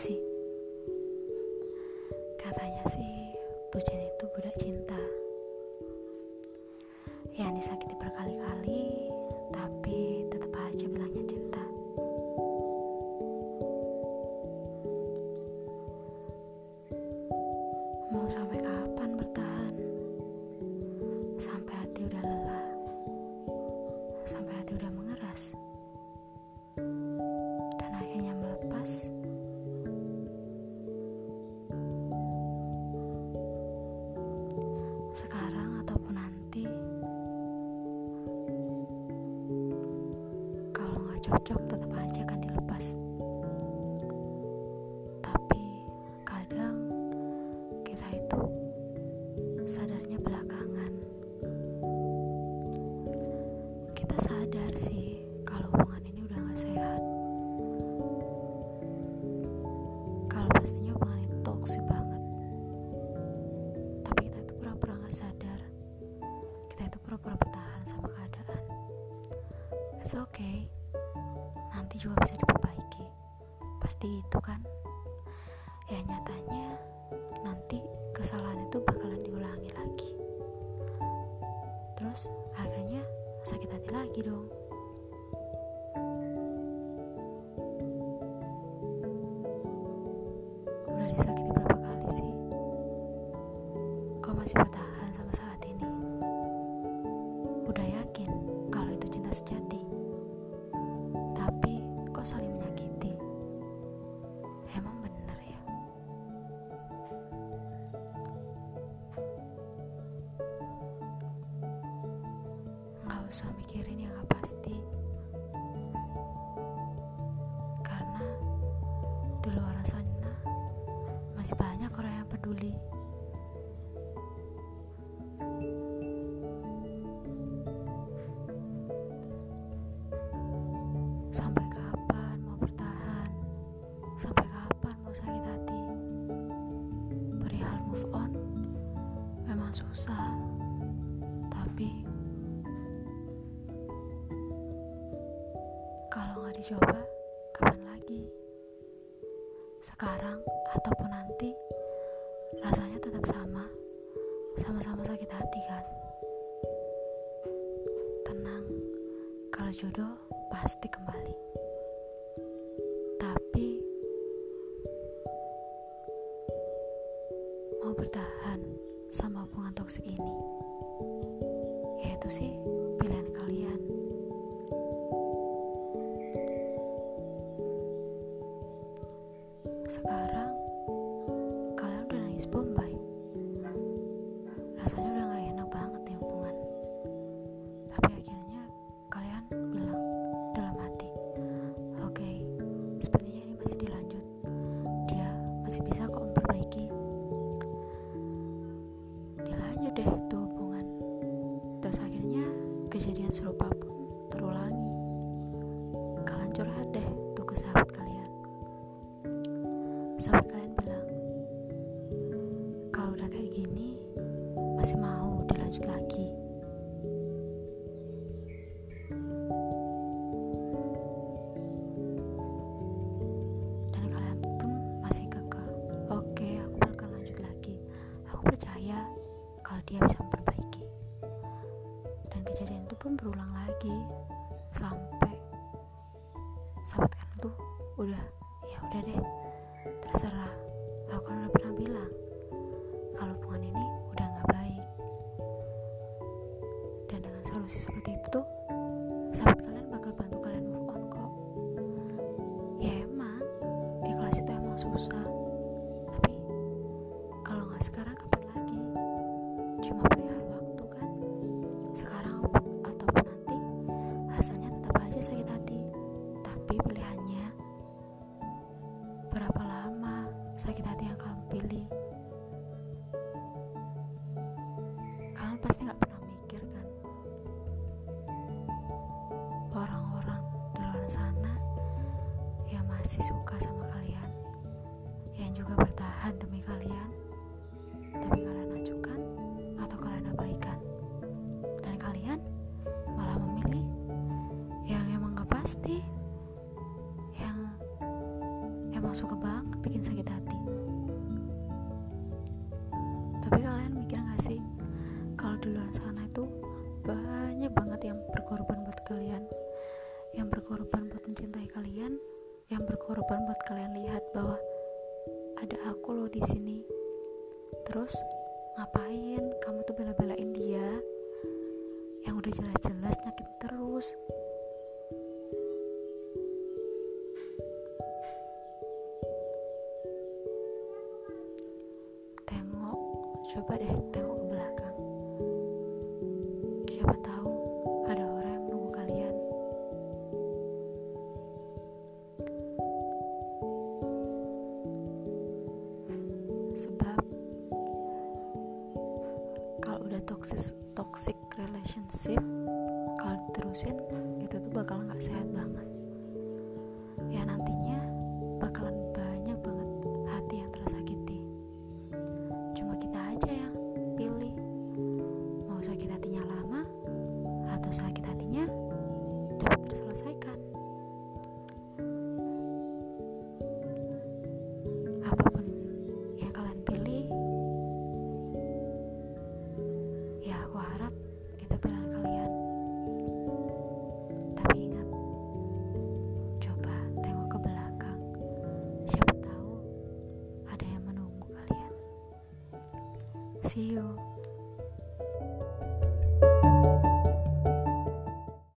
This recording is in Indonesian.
sih. Katanya sih bucin itu budak cinta. Ya disakiti berkali-kali tapi tetap aja bilangnya cinta. Mau sampai kapan bertahan? Cocok tetap aja kan dilepas tapi kadang kita itu sadarnya belakangan. Kita sadar sih kalau hubungan ini udah nggak sehat. Kalau pastinya hubungan itu toksik banget. Tapi kita itu pura-pura nggak sadar. Kita itu pura-pura bertahan sama keadaan. It's okay nanti juga bisa diperbaiki. Pasti itu kan? Ya nyatanya nanti kesalahan itu bakalan diulangi lagi. Terus akhirnya sakit hati lagi dong. Udah disakiti berapa kali sih? Kau masih bertahan sama saat ini? Udah yakin kalau itu cinta sejati nggak usah mikirin yang gak pasti karena di luar sana masih banyak orang yang peduli Sampai kapan mau bertahan? Sampai kapan mau sakit hati? Perihal move on memang susah, dicoba, kapan lagi? Sekarang ataupun nanti, rasanya tetap sama, sama-sama sakit hati kan? Tenang, kalau jodoh pasti kembali. Tapi mau bertahan sama hubungan toksik ini, yaitu sih pilihan Sekarang kalian udah nangis bombay. Rasanya udah gak enak banget nih hubungan. Tapi akhirnya kalian bilang dalam hati, oke, sepertinya ini masih dilanjut. Dia masih bisa kok Sahabat kalian bilang, kalau udah kayak gini, masih mau dilanjut lagi. dan kalian pun masih kekeh. Oke aku bakal lanjut lagi. Aku percaya kalau dia bisa memperbaiki. Dan kejadian itu pun berulang lagi. Sampai sahabat kalian tuh udah ya udah deh solusi seperti itu tuh sahabat kalian bakal bantu kalian move on kok. Ya emang ikhlas itu emang susah. Tapi kalau nggak sekarang kapan lagi? Cuma perihal waktu kan? Sekarang ataupun nanti hasilnya tetap aja sakit hati. Tapi pilihannya berapa lama sakit hati yang kalian pilih masih suka sama kalian yang juga bertahan demi kalian tapi kalian acukan atau kalian abaikan. Dan kalian malah memilih yang emang gak pasti yang emang suka banget bikin sakit hati korban buat kalian lihat bahwa ada aku loh di sini. Terus ngapain? Kamu tuh bela-belain dia. Yang udah jelas-jelas nyakitin terus. toxic toxic relationship kalau terusin itu tuh bakal nggak sehat banget. Ya nanti See you.